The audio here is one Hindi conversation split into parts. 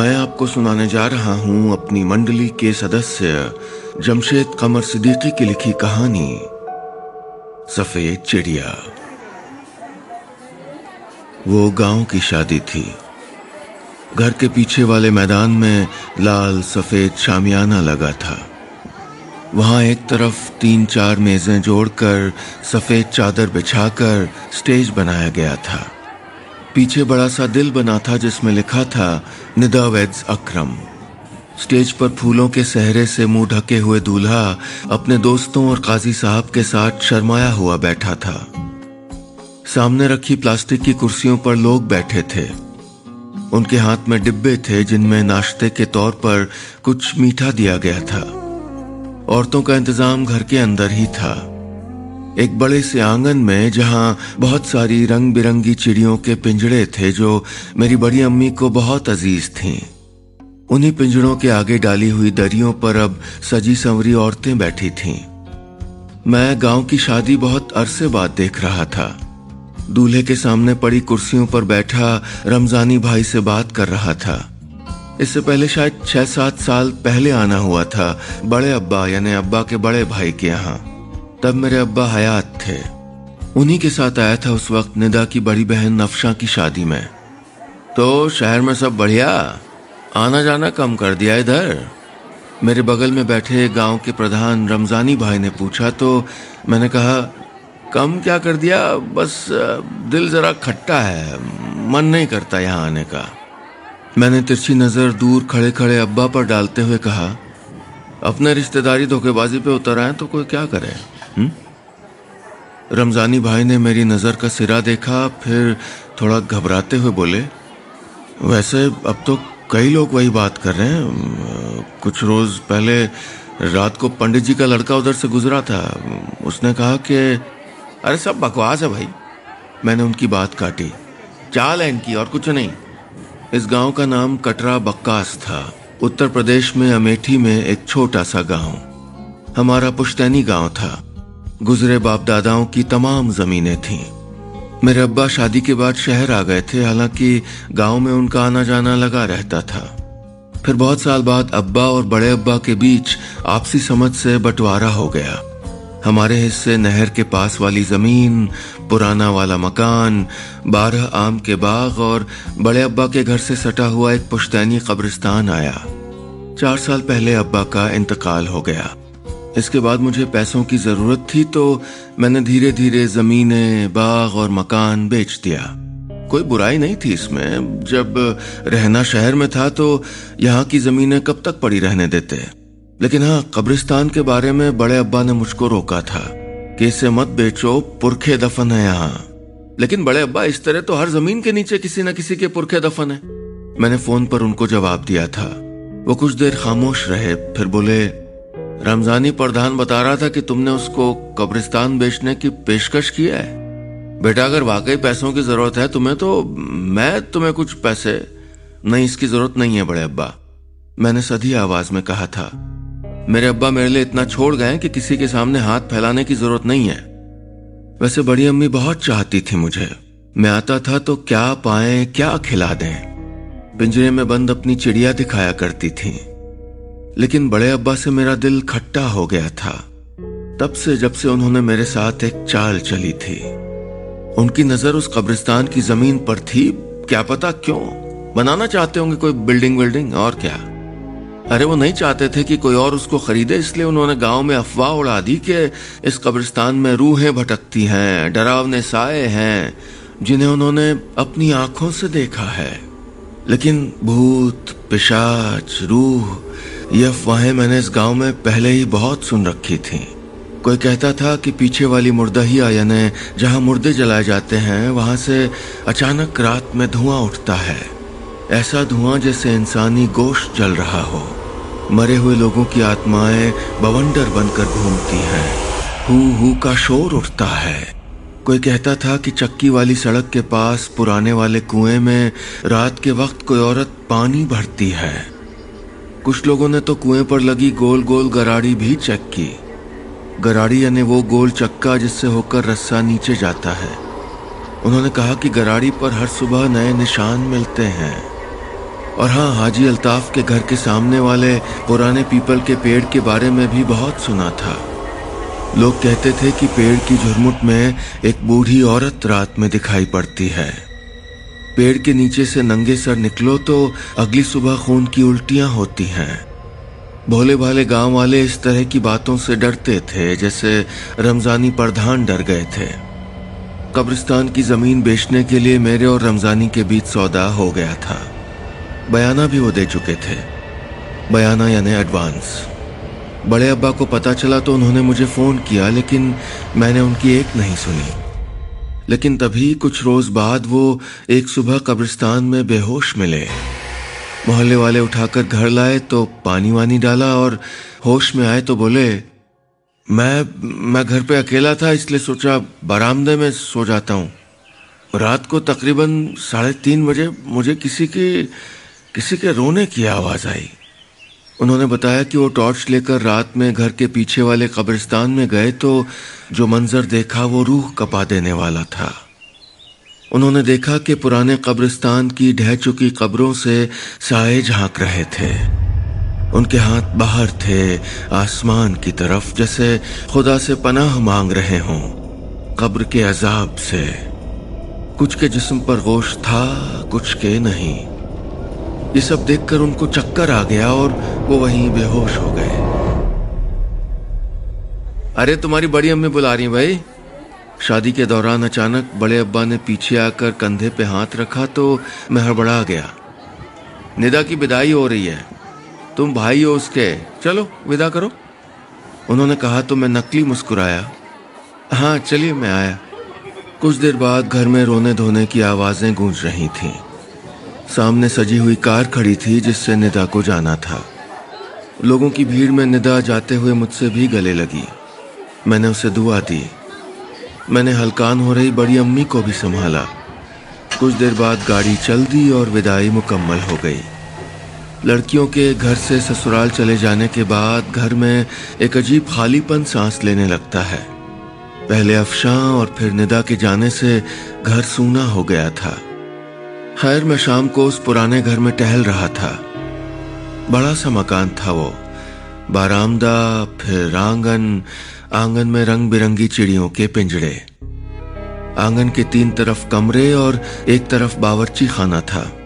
मैं आपको सुनाने जा रहा हूँ अपनी मंडली के सदस्य जमशेद कमर सिद्दीकी की लिखी कहानी, सफ़ेद चिड़िया। वो गाँव की शादी थी। घर के पीछे वाले मैदान में लाल, सफ़ेद शामियाना लगा था। वहाँ एक तरफ़ तीन चार मेजें जोड़कर सफ़ेद चादर बिछाकर स्टेज बनाया गया था। पीछे बड़ा सा दिल बना था जिसमें लिखा था निदा अक्रम। स्टेज पर फूलों के सहरे से मुँह ढके हुए दूल्हा अपने दोस्तों और काजी साहब के साथ शर्माया हुआ बैठा था। सामने रखी प्लास्टिक की कुर्सियों पर लोग बैठे थे। उनके हाथ में डिब्बे थे जिनमें नाश्ते के तौर पर कुछ मीठा दिया गया था। औरतों का इंतज़ाम घर के अंदर ही था। एक बड़े से आँगन में जहाँ बहुत सारी रंग बिरंगी चिड़ियों के पिंजड़े थे जो मेरी बड़ी अम्मी को बहुत अज़ीज़ थीं। उन्हीं पिंजड़ों के आगे डाली हुई दरियों पर अब सजी संवरी औरतें बैठी थीं। मैं गाँव की शादी बहुत अरसे बाद देख रहा था दूल्हे के सामने पड़ी कुर्सियों पर बैठा रमजानी भाई से बात कर रहा था इससे पहले शायद छह सात साल पहले आना हुआ था बड़े अब्बा यानी अब्बा के बड़े भाई के यहाँ तब मेरे अब्बा हयात थे। उन्हीं के साथ आया था उस वक्त निदा की बड़ी बहन नफशा की शादी में। तो शहर में सब बढ़िया? आना जाना कम कर दिया इधर। मेरे बगल में बैठे गाँव के प्रधान रमजानी भाई ने पूछा तो मैंने कहा, कम क्या कर दिया? बस, दिल जरा खट्टा है, मन नहीं करता यहाँ आने का। मैंने तिरछी नज़र दूर खड़े खड़े अब्बा पर डालते हुए कहा, अपने रिश्तेदारी धोखेबाजी पे उतर आए तो कोई क्या करे? हुँ? रमजानी भाई ने मेरी नज़र का सिरा देखा, फिर थोड़ा घबराते हुए बोले, वैसे अब तो कई लोग वही बात कर रहे हैं। कुछ रोज पहले रात को पंडित जी का लड़का उधर से गुजरा था। उसने कहा कि, अरे सब बकवास है भाई। मैंने उनकी बात काटी। चाल है इनकी और कुछ नहीं। इस गाँव का नाम कटरा बक्कास था। उत्तर प्रदेश में अमेठी में एक छोटा सा गाँव। हमारा पुश्तैनी गाँव था। गुजरे बाप दादाओं की तमाम जमीनें थीं। मेरे अब्बा शादी के बाद शहर आ गए थे, हालाँकि गाँव में उनका आना जाना लगा रहता था। फिर बहुत साल बाद अब्बा और बड़े अब्बा के बीच आपसी समझ से बंटवारा हो गया। हमारे हिस्से नहर के पास वाली ज़मीन, पुराना वाला मकान, बारह आम के बाग और बड़े अब्बा के घर से सटा हुआ एक पुश्तैनी कब्रिस्तान आया। चार साल पहले अब्बा का इंतकाल हो गया। इसके बाद मुझे पैसों की ज़रूरत थी तो मैंने धीरे धीरे जमीनें, बाग और मकान बेच दिया। कोई बुराई नहीं थी इसमें। जब रहना शहर में था तो यहाँ की जमीनें कब तक पड़ी रहने देते? लेकिन हाँ कब्रिस्तान के बारे में बड़े अब्बा ने मुझको रोका था कि इसे मत बेचो, पुरखे दफन है यहाँ। लेकिन बड़े अब्बा, इस तरह तो हर ज़मीन के नीचे किसी न किसी के पुरखे दफन है। मैंने फ़ोन पर उनको जवाब दिया था। वो कुछ देर खामोश रहे, फिर बोले रमजानी प्रधान बता रहा था कि तुमने उसको कब्रिस्तान बेचने की पेशकश की है। बेटा, अगर वाकई पैसों की ज़रूरत है तुम्हें तो मैं तुम्हें कुछ पैसे नहीं, इसकी ज़रूरत नहीं है बड़े अब्बा। मैंने सधी आवाज़ में कहा था, मेरे अब्बा मेरे लिए इतना छोड़ गए कि किसी के सामने हाथ फैलाने की ज़रूरत नहीं है। वैसे बड़ी अम्मी बहुत चाहती थी मुझे। मैं आता था तो क्या पाए, क्या खिला दें। पिंजरे में बंद अपनी चिड़िया दिखाया करती थी। लेकिन बड़े अब्बा से मेरा दिल खट्टा हो गया था। तब से जब से उन्होंने मेरे साथ एक चाल चली थी। उनकी नज़र उस कब्रिस्तान की ज़मीन पर थी। क्या पता क्यों? बनाना चाहते होंगे कोई बिल्डिंग विल्डिंग, और क्या? अरे वो नहीं चाहते थे कि कोई और उसको खरीदे, इसलिए उन्होंने गाँव में अफवाह उड़ा दी कि इस कब्रिस्तान में रूहें भटकती हैं, डरावने साए हैं, जिन्हें उन्होंने अपनी आँखों से देखा है। लेकिन भूत, पिशाच, रूह ये अफवाहें मैंने इस गाँव में पहले ही बहुत सुन रखी थी। कोई कहता था कि पीछे वाली मुर्दहिया यानी जहाँ मुर्दे जलाए जाते हैं, वहाँ से अचानक रात में धुआँ उठता है। ऐसा धुआँ जैसे इंसानी गोश्त जल रहा हो। मरे हुए लोगों की आत्माएँ बवंडर बनकर घूमती हैं। हु हु का शोर उठता है। कोई कहता था कि चक्की वाली सड़क के पास पुराने वाले कुएँ में रात के वक्त कोई औरत पानी भरती है। कुछ लोगों ने तो कुएँ पर लगी गोल गोल गराड़ी भी चेक की। गराड़ी यानी वो गोल चक्का जिससे होकर रस्सा नीचे जाता है। उन्होंने कहा कि गराड़ी पर हर सुबह नए निशान मिलते हैं। और हाँ हाजी अल्ताफ के घर के सामने वाले पुराने पीपल के पेड़ के बारे में भी बहुत सुना था। लोग कहते थे कि पेड़ की झुरमुट में एक बूढ़ी औरत रात में दिखाई पड़ती है। पेड़ के नीचे से नंगे सर निकलो तो अगली सुबह खून की उल्टियाँ होती हैं। भोले भाले गाँव वाले इस तरह की बातों से डरते थे, जैसे रमजानी प्रधान डर गए थे। कब्रिस्तान की ज़मीन बेचने के लिए मेरे और रमजानी के बीच सौदा हो गया था। बयाना भी वो दे चुके थे। बयाना यानी एडवांस बड़े अब्बा को पता चला तो उन्होंने मुझे फ़ोन किया, लेकिन मैंने उनकी एक नहीं सुनी। लेकिन तभी कुछ रोज बाद वो एक सुबह कब्रिस्तान में बेहोश मिले। मोहल्ले वाले उठाकर घर लाए तो पानी वानी डाला और होश में आए तो बोले, मैं मैं घर पे अकेला था, इसलिए सोचा बरामदे में सो जाता हूँ। रात को तकरीबन साढ़े तीन बजे मुझे किसी की, किसी के रोने की आवाज़ आई। उन्होंने बताया कि वो टॉर्च लेकर रात में घर के पीछे वाले कब्रिस्तान में गए तो जो मंजर देखा वो रूह कपा देने वाला था। उन्होंने देखा कि पुराने कब्रिस्तान की ढह चुकी कब्रों से साए झाँक रहे थे। उनके हाथ बाहर थे आसमान की तरफ़, जैसे खुदा से पनाह मांग रहे हों, कब्र के अजाब से। कुछ के जिस्म पर गोश था, कुछ के नहीं। ये सब देखकर उनको चक्कर आ गया और वो वहीं बेहोश हो गए। अरे, तुम्हारी बड़ी अम्मी बुला रही भाई। शादी के दौरान अचानक बड़े अब्बा ने पीछे आकर कंधे पे हाथ रखा तो मैं हड़बड़ा गया। निदा की विदाई हो रही है। तुम भाई हो उसके। चलो, विदा करो। उन्होंने कहा तो मैं नकली मुस्कुराया। हाँ चलिए मैं आया। कुछ देर बाद घर में रोने धोने की आवाज़ें गूंज रही थीं। सामने सजी हुई कार खड़ी थी जिससे निदा को जाना था। लोगों की भीड़ में निदा जाते हुए मुझसे भी गले लगी। मैंने उसे दुआ दी। मैंने हलकान हो रही बड़ी अम्मी को भी संभाला। कुछ देर बाद गाड़ी चल दी और विदाई मुकम्मल हो गई। लड़कियों के घर से ससुराल चले जाने के बाद घर में एक अजीब खालीपन सांस लेने लगता है। पहले अफशां और फिर निदा के जाने से घर सूना हो गया था। खैर मैं शाम को उस पुराने घर में टहल रहा था। बड़ा सा मकान था वो। बारामदा, फिर आँगन आँगन में रंग बिरंगी चिड़ियों के पिंजड़े। आँगन के तीन तरफ़ कमरे और एक तरफ़ बावर्ची खाना था।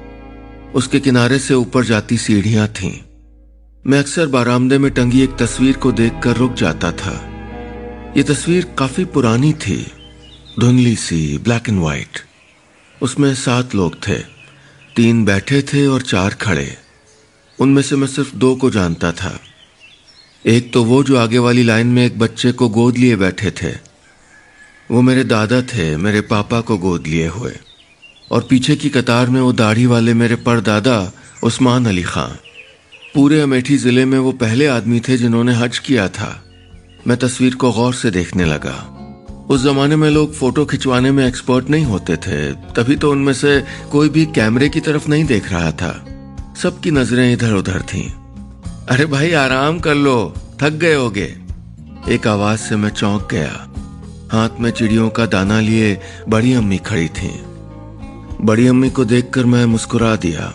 उसके किनारे से ऊपर जाती सीढ़ियाँ थीं। मैं अक्सर बारामदे में टंगी एक तस्वीर को देखकर रुक जाता था। ये तस्वीर काफ़ी पुरानी थी। धुंधली सी ब्लैक एंड व्हाइट उसमें सात लोग थे। तीन बैठे थे और चार खड़े। उनमें से मैं सिर्फ़ दो को जानता था। एक तो वो जो आगे वाली लाइन में एक बच्चे को गोद लिए बैठे थे। वो मेरे दादा थे, मेरे पापा को गोद लिए हुए। और पीछे की कतार में वो दाढ़ी वाले मेरे परदादा उस्मान अली खां। पूरे अमेठी ज़िले में वो पहले आदमी थे जिन्होंने हज किया था। मैं तस्वीर को गौर से देखने लगा। उस जमाने में लोग फ़ोटो खिंचवाने में एक्सपर्ट नहीं होते थे। तभी तो उनमें से कोई भी कैमरे की तरफ़ नहीं देख रहा था। सबकी नज़रें इधर उधर थीं। अरे भाई, आराम कर लो। थक गए होगे। एक आवाज़ से मैं चौंक गया। हाथ में चिड़ियों का दाना लिए बड़ी अम्मी खड़ी थी। बड़ी अम्मी को देखकर मैं मुस्कुरा दिया।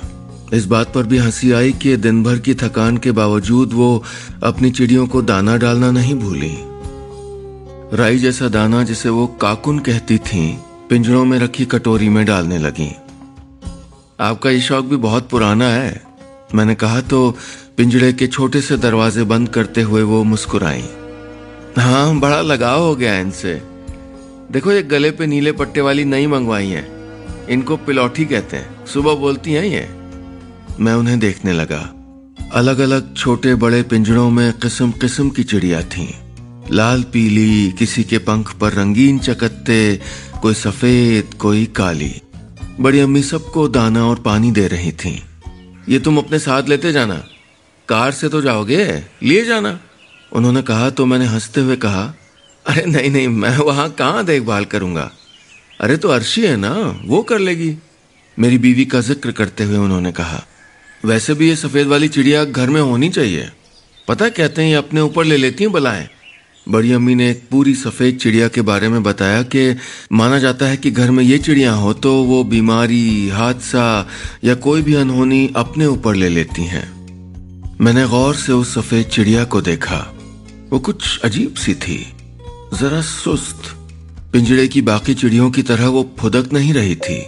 इस बात पर भी हँसी आई कि दिन भर की थकान के बावजूद वो अपनी चिड़ियों को दाना डालना नहीं भूली। राई जैसा दाना जिसे वो काकुन कहती थी, पिंजरों में रखी कटोरी में डालने लगी। आपका ये शौक भी बहुत पुराना है। मैंने कहा तो पिंजड़े के छोटे से दरवाजे बंद करते हुए वो मुस्कुराई। हाँ बड़ा लगाव हो गया इनसे। देखो, ये गले पे नीले पट्टे वाली नई मंगवाई है। इनको पिलौठी कहते हैं। सुबह बोलती हैं ये। मैं उन्हें देखने लगा। अलग अलग छोटे बड़े पिंजड़ों में किस्म किस्म की चिड़िया थीं। लाल पीली, किसी के पंख पर रंगीन चकत्ते, कोई सफ़ेद, कोई काली। बड़ी अम्मी सबको दाना और पानी दे रही थी। ये तुम अपने साथ लेते जाना। कार से तो जाओगे? लिए जाना। उन्होंने कहा तो मैंने हँसते हुए कहा, अरे नहीं नहीं, मैं वहाँ कहाँ देखभाल करूँगा? अरे तो अर्शी है ना, वो कर लेगी। मेरी बीवी का ज़िक्र करते हुए उन्होंने कहा, वैसे भी ये सफ़ेद वाली चिड़िया घर में होनी चाहिए। पता कहते हैं, ये अपने ऊपर ले लेती हैं बलाएँ। बड़ी अम्मी ने एक पूरी सफ़ेद चिड़िया के बारे में बताया कि माना जाता है कि घर में ये चिड़िया हो तो वो बीमारी, हादसा या कोई भी अनहोनी अपने ऊपर ले लेती हैं। मैंने गौर से उस सफ़ेद चिड़िया को देखा। वो कुछ अजीब सी थी। जरा सुस्त। पिंजड़े की बाकी चिड़ियों की तरह वो फुदक नहीं रही थी।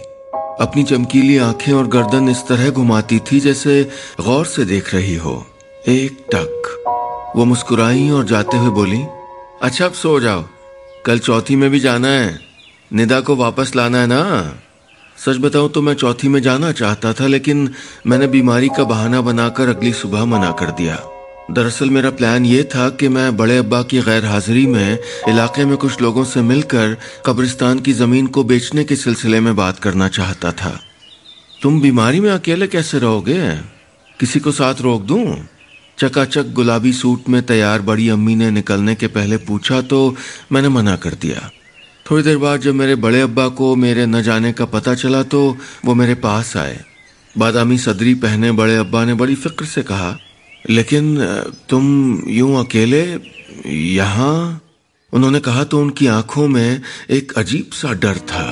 अपनी चमकीली आँखें और गर्दन इस तरह घुमाती थी जैसे गौर से देख रही हो। एक टक। वो मुस्कुराई और जाते हुए बोली अच्छा अब सो जाओ। कल चौथी में भी जाना है। निदा को वापस लाना है ना? सच बताऊँ तो मैं चौथी में जाना चाहता था, लेकिन मैंने बीमारी का बहाना बनाकर अगली सुबह मना कर दिया। दरअसल मेरा प्लान ये था कि मैं बड़े अब्बा की गैर हाजिरी में इलाके में कुछ लोगों से मिलकर कब्रिस्तान की ज़मीन को बेचने के सिलसिले में बात करना चाहता था। तुम बीमारी में अकेले कैसे रहोगे? किसी को साथ रोक दूँ? चकाचक गुलाबी सूट में तैयार बड़ी अम्मी ने निकलने के पहले पूछा तो मैंने मना कर दिया। थोड़ी देर बाद जब मेरे बड़े अब्बा को मेरे न जाने का पता चला तो वो मेरे पास आए। बादामी सदरी पहने बड़े अब्बा ने बड़ी फ़िक्र से कहा, लेकिन तुम यूँ अकेले यहाँ? उन्होंने कहा तो उनकी आँखों में एक अजीब सा डर था।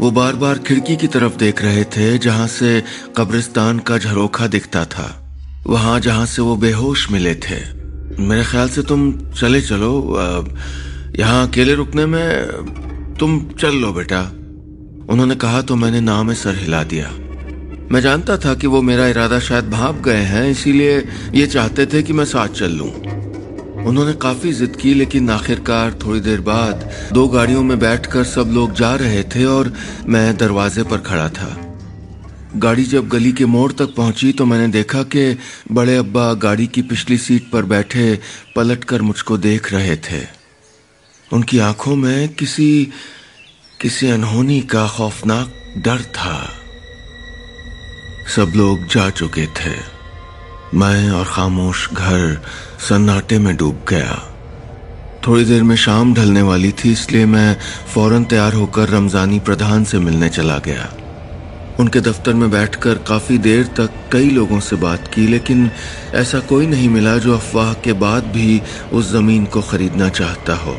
वो बार बार खिड़की की तरफ़ देख रहे थे जहाँ से कब्रिस्तान का झरोखा दिखता था। वहाँ जहाँ से वो बेहोश मिले थे। मेरे ख्याल से तुम चले चलो यहाँ अकेले रुकने में तुम चल लो बेटा। उन्होंने कहा तो मैंने नाव में सर हिला दिया। मैं जानता था कि वो मेरा इरादा शायद भाप गए हैं, इसीलिए ये चाहते थे कि मैं साथ चल लूँ। उन्होंने काफ़ी जिद की, लेकिन आखिरकार थोड़ी देर बाद दो गाड़ियों में बैठकर सब लोग जा रहे थे और मैं दरवाजे पर खड़ा था। गाड़ी जब गली के मोड़ तक पहुँची तो मैंने देखा कि बड़े अब्बा गाड़ी की पिछली सीट पर बैठे पलटकर मुझको देख रहे थे। उनकी आँखों में किसी किसी अनहोनी का खौफनाक डर था। सब लोग जा चुके थे। मैं और खामोश घर सन्नाटे में डूब गया। थोड़ी देर में शाम ढलने वाली थी, इसलिए मैं फ़ौरन तैयार होकर रमजानी प्रधान से मिलने चला गया। उनके दफ्तर में बैठकर काफ़ी देर तक कई लोगों से बात की, लेकिन ऐसा कोई नहीं मिला जो अफवाह के बाद भी उस ज़मीन को खरीदना चाहता हो।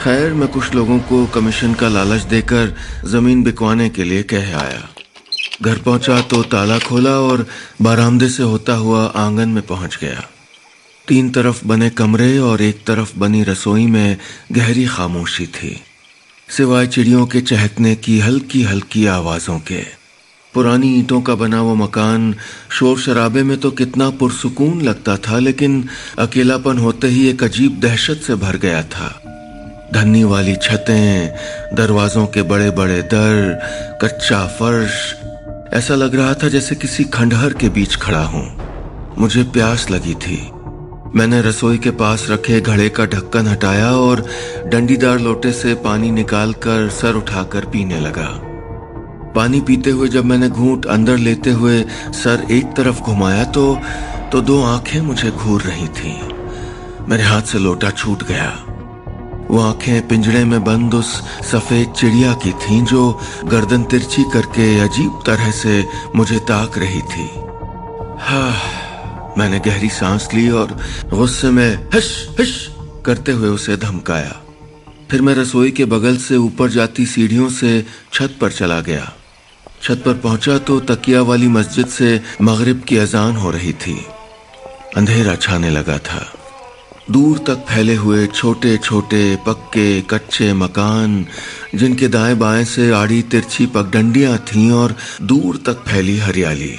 खैर, मैं कुछ लोगों को कमीशन का लालच देकर ज़मीन बिकवाने के लिए कह आया। घर पहुँचा तो ताला खोला और बारामदे से होता हुआ आँगन में पहुँच गया। तीन तरफ़ बने कमरे और एक तरफ़ बनी रसोई में गहरी खामोशी थी। सिवाय चिड़ियों के चहकने की हल्की हल्की आवाजों के। पुरानी ईंटों का बना वो मकान शोर शराबे में तो कितना पुरसकून लगता था, लेकिन अकेलापन होते ही एक अजीब दहशत से भर गया था। धन्नी वाली छतें, दरवाजों के बड़े बड़े दर, कच्चा फर्श, ऐसा लग रहा था जैसे किसी खंडहर के बीच खड़ा हूँ। मुझे प्यास लगी थी। मैंने रसोई के पास रखे घड़े का ढक्कन हटाया और डंडीदार लोटे से पानी निकालकर सर उठाकर पीने लगा। पानी पीते हुए जब मैंने घूंट अंदर लेते हुए सर एक तरफ़ घुमाया तो तो दो आँखें मुझे घूर रही थीं। मेरे हाथ से लोटा छूट गया। वो आँखें पिंजड़े में बंद उस सफ़ेद चिड़िया की थीं जो गर्दन तिरछी करके अजीब तरह से मुझे ताक रही थी। हा, मैंने गहरी सांस ली और गुस्से में हश हश करते हुए उसे धमकाया। फिर मैं रसोई के बगल से ऊपर जाती सीढ़ियों से छत पर चला गया। छत पर पहुँचा तो तकिया वाली मस्जिद से मगरिब की अजान हो रही थी। अंधेरा छाने लगा था। दूर तक फैले हुए छोटे छोटे, पक्के, कच्चे मकान, जिनके दाएँ बाएँ से आड़ी तिरछी पगडंडियाँ थीं और दूर तक फैली हरियाली।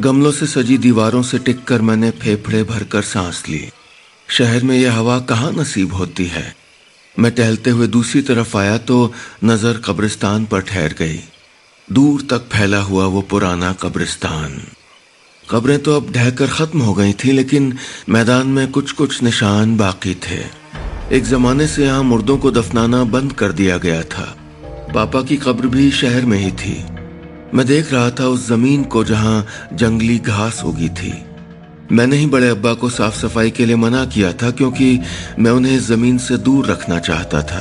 गमलों से सजी दीवारों से टिककर मैंने फेफड़े भरकर सांस ली। शहर में यह हवा कहाँ नसीब होती है? मैं टहलते हुए दूसरी तरफ़ आया तो नज़र कब्रिस्तान पर ठहर गई। दूर तक फैला हुआ वो पुराना कब्रिस्तान। कब्रें तो अब ढहकर खत्म हो गई थी, लेकिन मैदान में कुछ कुछ निशान बाकी थे। एक जमाने से यहाँ मुर्दों को दफनाना बंद कर दिया गया था। पापा की कब्र भी शहर में ही थी। मैं देख रहा था उस ज़मीन को जहाँ जंगली घास उगी थी। मैंने ही बड़े अब्बा को साफ़ सफ़ाई के लिए मना किया था, क्योंकि मैं उन्हें ज़मीन से दूर रखना चाहता था।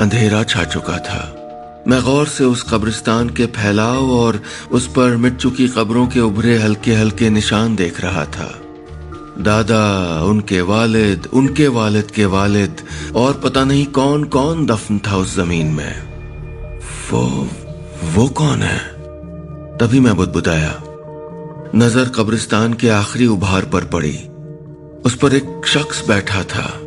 अंधेरा छा चुका था। मैं गौर से उस कब्रिस्तान के फैलाव और उस पर मिट चुकी कब्रों के उभरे हल्के हल्के निशान देख रहा था। दादा, उनके वालिद उनके वालिद के वालिद, और पता नहीं कौन कौन दफन था उस ज़मीन में। वो वो कौन है? तभी मैं बुदबुदाया। नज़र कब्रिस्तान के आखिरी उभार पर पड़ी। उस पर एक शख्स बैठा था।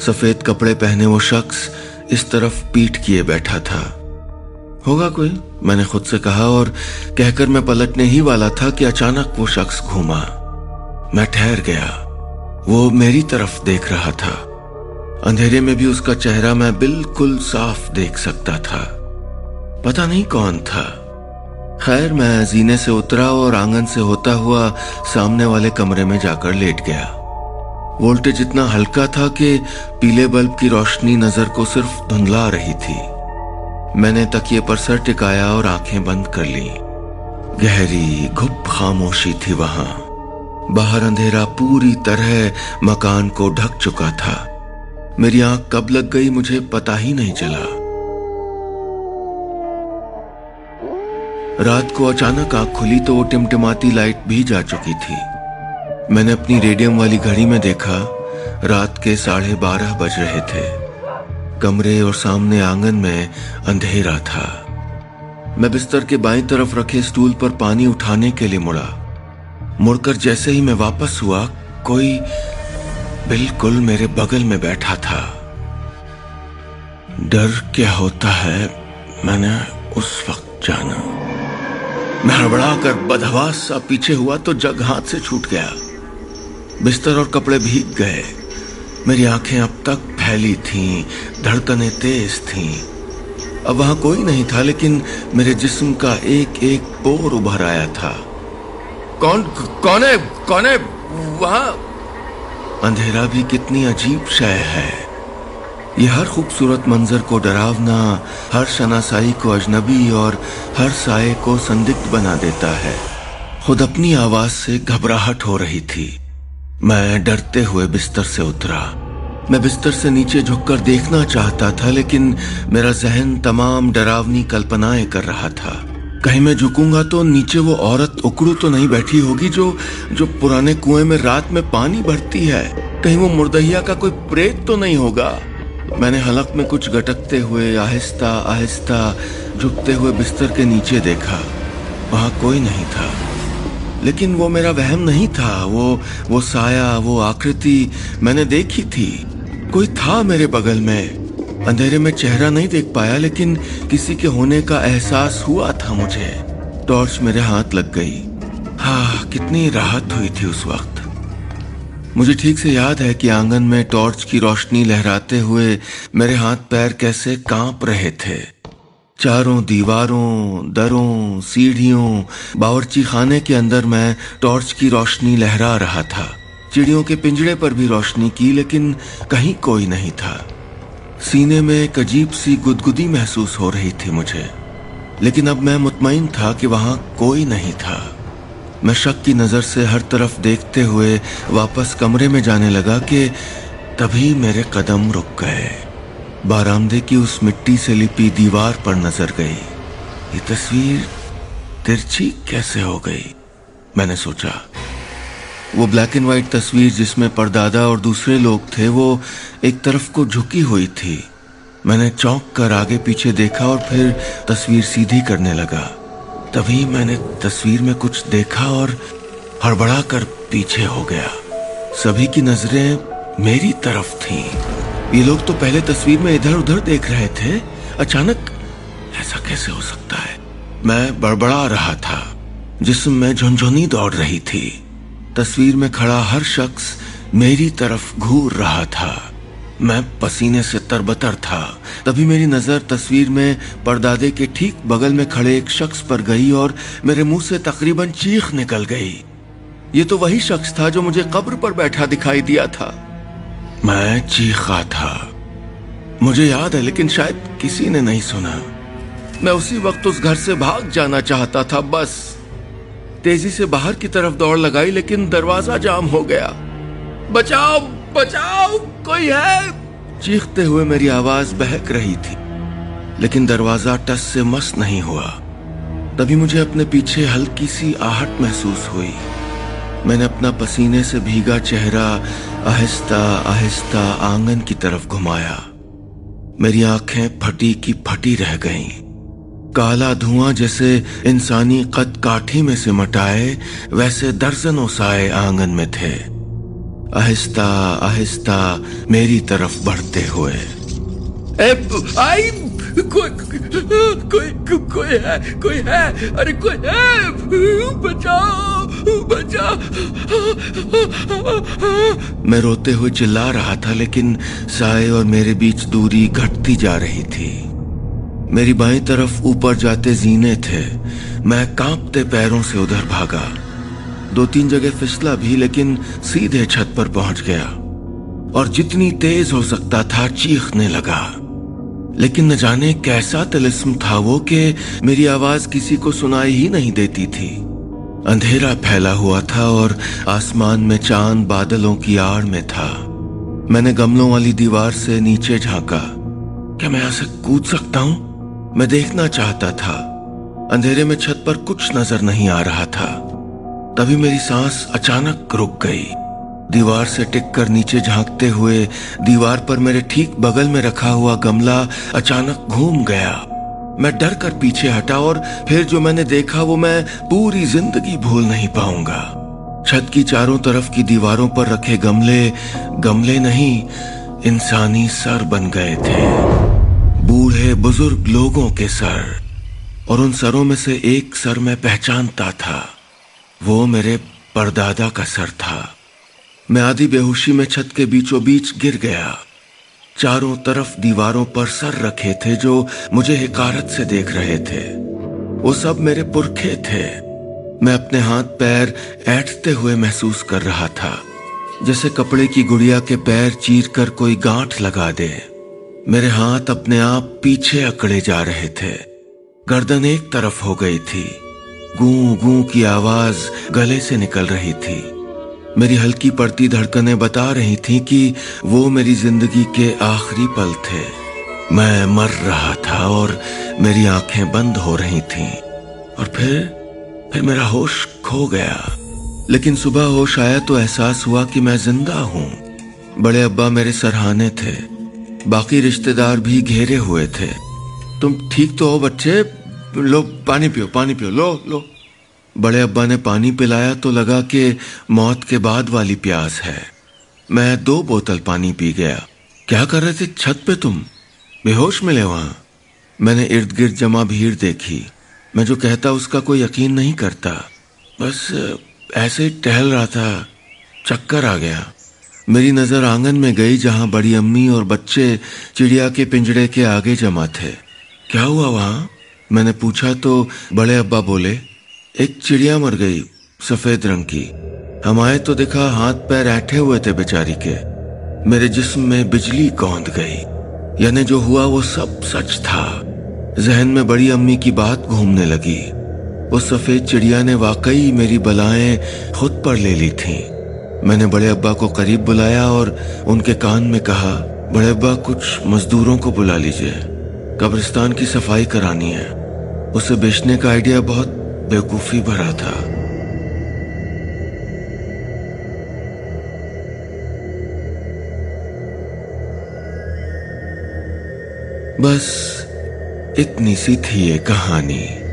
सफ़ेद कपड़े पहने वो शख्स इस तरफ़ पीठ किए बैठा था। होगा कोई? मैंने खुद से कहा और कहकर मैं पलटने ही वाला था कि अचानक वो शख्स घूमा। मैं ठहर गया। वो मेरी तरफ़ देख रहा था। अंधेरे में भी उसका चेहरा मैं बिल्कुल साफ़ देख सकता था। पता नहीं कौन था। खैर, मैं जीने से उतरा और आँगन से होता हुआ सामने वाले कमरे में जाकर लेट गया। वोल्टेज इतना हल्का था कि पीले बल्ब की रोशनी नज़र को सिर्फ़ धुंधला रही थी। मैंने तकिए पर सर टिकाया और आँखें बंद कर ली। गहरी, घुप खामोशी थी वहाँ। बाहर अंधेरा पूरी तरह मकान को ढक चुका था। मेरी आँख कब लग गई मुझे पता ही नहीं चला। रात को अचानक आँख खुली तो वो टिमटिमाती लाइट भी जा चुकी थी। मैंने अपनी रेडियम वाली घड़ी में देखा, रात के साढ़े बारह बज रहे थे। कमरे और सामने आँगन में अंधेरा था। मैं बिस्तर के बाईं तरफ़ रखे स्टूल पर पानी उठाने के लिए मुड़ा। मुड़कर जैसे ही मैं वापस हुआ, कोई बिल्कुल मेरे बगल में बैठा था। डर क्या होता है, मैंने उस वक्त जाना। मैं हड़बड़ाकर बदहवास सा पीछे हुआ तो जग हाथ से छूट गया। बिस्तर और कपड़े भीग गए। मेरी आँखें अब तक फैली थीं, धड़कनें तेज थीं। अब वहाँ कोई नहीं था लेकिन मेरे जिस्म का एक एक पोर उभर आया था। कौन कौन है कौन है वहाँ? अंधेरा भी कितनी अजीब शय है। यह हर खूबसूरत मंजर को डरावना हर शनासाई को अजनबी और हर साय को संदिग्ध बना देता है। खुद अपनी आवाज़ से घबराहट हो रही थी। मैं डरते हुए बिस्तर से उतरा। मैं बिस्तर से नीचे झुककर देखना चाहता था, लेकिन मेरा जहन तमाम डरावनी कल्पनाएँ कर रहा था। कहीं मैं झुकूँगा तो नीचे वो औरत उकड़ू तो नहीं बैठी होगी जो जो पुराने कुएँ में रात में पानी भरती है। कहीं वो मुर्दहिया का कोई प्रेत तो नहीं होगा? मैंने हलक में कुछ गटकते हुए आहिस्ता आहिस्ता झुकते हुए बिस्तर के नीचे देखा। वहाँ कोई नहीं था। लेकिन वो मेरा वहम नहीं था। वो वो साया, वो आकृति मैंने देखी थी। कोई था मेरे बगल में? अंधेरे में चेहरा नहीं देख पाया, लेकिन किसी के होने का एहसास हुआ था मुझे। टॉर्च मेरे हाथ लग गई। हाँ कितनी राहत हुई थी उस वक्त। मुझे ठीक से याद है कि आँगन में टॉर्च की रोशनी लहराते हुए मेरे हाथ पैर कैसे काँप रहे थे। चारों दीवारों, दरों, सीढ़ियों, बावर्ची खाने के अंदर मैं टॉर्च की रोशनी लहरा रहा था। चिड़ियों के पिंजड़े पर भी रोशनी की, लेकिन कहीं कोई नहीं था। सीने में एक अजीब सी गुदगुदी महसूस हो रही थी मुझे। लेकिन अब मैं मुतमिन था कि वहाँ कोई नहीं था। मैं शक की नज़र से हर तरफ़ देखते हुए वापस कमरे में जाने लगा कि तभी मेरे कदम रुक गए। बारामदे की उस मिट्टी से लिपी दीवार पर नज़र गई। ये तस्वीर तिरछी कैसे हो गई? मैंने सोचा वो ब्लैक एंड व्हाइट तस्वीर जिसमें परदादा और दूसरे लोग थे, वो एक तरफ़ को झुकी हुई थी। मैंने चौंक कर आगे पीछे देखा और फिर तस्वीर सीधी करने लगा। तभी मैंने तस्वीर में कुछ देखा और हड़बड़ा कर पीछे हो गया। सभी की नज़रें मेरी तरफ़ थीं। ये लोग तो पहले तस्वीर में इधर उधर देख रहे थे। अचानक ऐसा कैसे हो सकता है? मैं बड़बड़ा रहा था, जिसम में झुंझुनी दौड़ रही थी। तस्वीर में खड़ा हर शख्स मेरी तरफ़ घूर रहा था। मैं पसीने से तरबतर था। तभी मेरी नज़र तस्वीर में परदादे के ठीक बगल में खड़े एक शख्स पर गई और मेरे मुँह से तकरीबन चीख निकल गई। ये तो वही शख्स था जो मुझे कब्र पर बैठा दिखाई दिया था। मैं चीखा था। मुझे याद है, लेकिन शायद किसी ने नहीं सुना। मैं उसी वक्त उस घर से भाग जाना चाहता था, बस। तेज़ी से बाहर की तरफ़ दौड़ लगाई, लेकिन दरवाज़ा जाम हो गया। बचाओ बचाओ, कोई है? चीखते हुए मेरी आवाज़ बहक रही थी, लेकिन दरवाज़ा टस से मस नहीं हुआ। तभी मुझे अपने पीछे हल्की सी आहट महसूस हुई। मैंने अपना पसीने से भीगा चेहरा आहिस्ता आहिस्ता आँगन की तरफ़ घुमाया। मेरी आँखें फटी की फटी रह गईं। काला धुआँ जैसे इंसानी कद काठी में से मटाए वैसे दर्जनों साए आँगन में थे। आहिस्ता आहिस्ता मेरी तरफ़ बढ़ते हुए। आई कोई कोई कोई है कोई है अरे कोई है बचाओ बचाओ। मैं रोते हुए चिल्ला रहा था लेकिन साय और मेरे बीच दूरी घटती जा रही थी। मेरी बाई तरफ़ ऊपर जाते जीने थे। मैं कांपते पैरों से उधर भागा। दो तीन जगह फिसला भी, लेकिन सीधे छत पर पहुँच गया। और जितनी तेज हो सकता था, चीखने लगा। लेकिन न जाने कैसा तिलिस्म था वो कि मेरी आवाज़ किसी को सुनाई ही नहीं देती थी। अंधेरा फैला हुआ था और आसमान में चाँद बादलों की आड़ में था। मैंने गमलों वाली दीवार से नीचे झांका। क्या मैं यहाँ से कूद सकता हूँ? मैं देखना चाहता था। अंधेरे में छत पर कुछ नज़र नहीं आ रहा था। तभी मेरी सांस अचानक रुक गई। दीवार से टिक कर नीचे झांकते हुए दीवार पर मेरे ठीक बगल में रखा हुआ गमला अचानक घूम गया। मैं डर कर पीछे हटा और फिर जो मैंने देखा वो मैं पूरी ज़िंदगी भूल नहीं पाऊँगा। छत की चारों तरफ़ की दीवारों पर रखे गमले गमले नहीं, इंसानी सर बन गए थे। बूढ़े बुज़ुर्ग लोगों के सर, और उन सरों में से एक सर मैं पहचानता था। वो मेरे परदादा का सर था। मैं आधी बेहोशी में छत के बीचों बीच गिर गया। चारों तरफ़ दीवारों पर सर रखे थे जो मुझे हिकारत से देख रहे थे। वो सब मेरे पुरखे थे। मैं अपने हाथ पैर ऐठते हुए महसूस कर रहा था, जैसे कपड़े की गुड़िया के पैर चीर कर कोई गांठ लगा दे। मेरे हाथ अपने आप पीछे अकड़े जा रहे थे। गर्दन एक तरफ़ हो गई थी। गू गू की आवाज़ गले से निकल रही थी। मेरी हल्की पड़ती धड़कनें बता रही थी कि वो मेरी ज़िंदगी के आखिरी पल थे। मैं मर रहा था और मेरी आँखें बंद हो रही थीं। और फिर फिर मेरा होश खो गया। लेकिन सुबह होश आया तो एहसास हुआ कि मैं ज़िंदा हूँ। बड़े अब्बा मेरे सरहाने थे। बाकी रिश्तेदार भी घेरे हुए थे। तुम ठीक तो हो बच्चे? लो, पानी पियो पानी पियो, लो लो। बड़े अब्बा ने पानी पिलाया तो लगा कि मौत के बाद वाली प्यास है। मैं दो बोतल पानी पी गया। क्या कर रहे थे? छत पे तुम? बेहोश मिले वहाँ। मैंने इर्द गिर्द जमा भीड़ देखी। मैं जो कहता उसका कोई यकीन नहीं करता। बस, ऐसे ही टहल रहा था। चक्कर आ गया। मेरी नज़र आँगन में गई जहाँ बड़ी अम्मी और बच्चे चिड़िया के पिंजड़े के आगे जमा थे। क्या हुआ वहाँ? मैंने पूछा तो बड़े अब्बा बोले, एक चिड़िया मर गई, सफ़ेद रंग की। हम आए तो देखा हाथ पैर ऐठे हुए थे बेचारी के। मेरे जिस्म में बिजली कौंद गई। यानी जो हुआ वो सब सच था। जहन में बड़ी अम्मी की बात घूमने लगी। उस सफ़ेद चिड़िया ने वाकई मेरी बलाएँ खुद पर ले ली थीं। मैंने बड़े अब्बा को करीब बुलाया और उनके कान में कहा, बड़े अब्बा, कुछ मजदूरों को बुला लीजिए। कब्रिस्तान की सफ़ाई करानी है। उसे बेचने का आइडिया बहुत बेवकूफ़ी भरा था। बस, इतनी सी थी ये कहानी।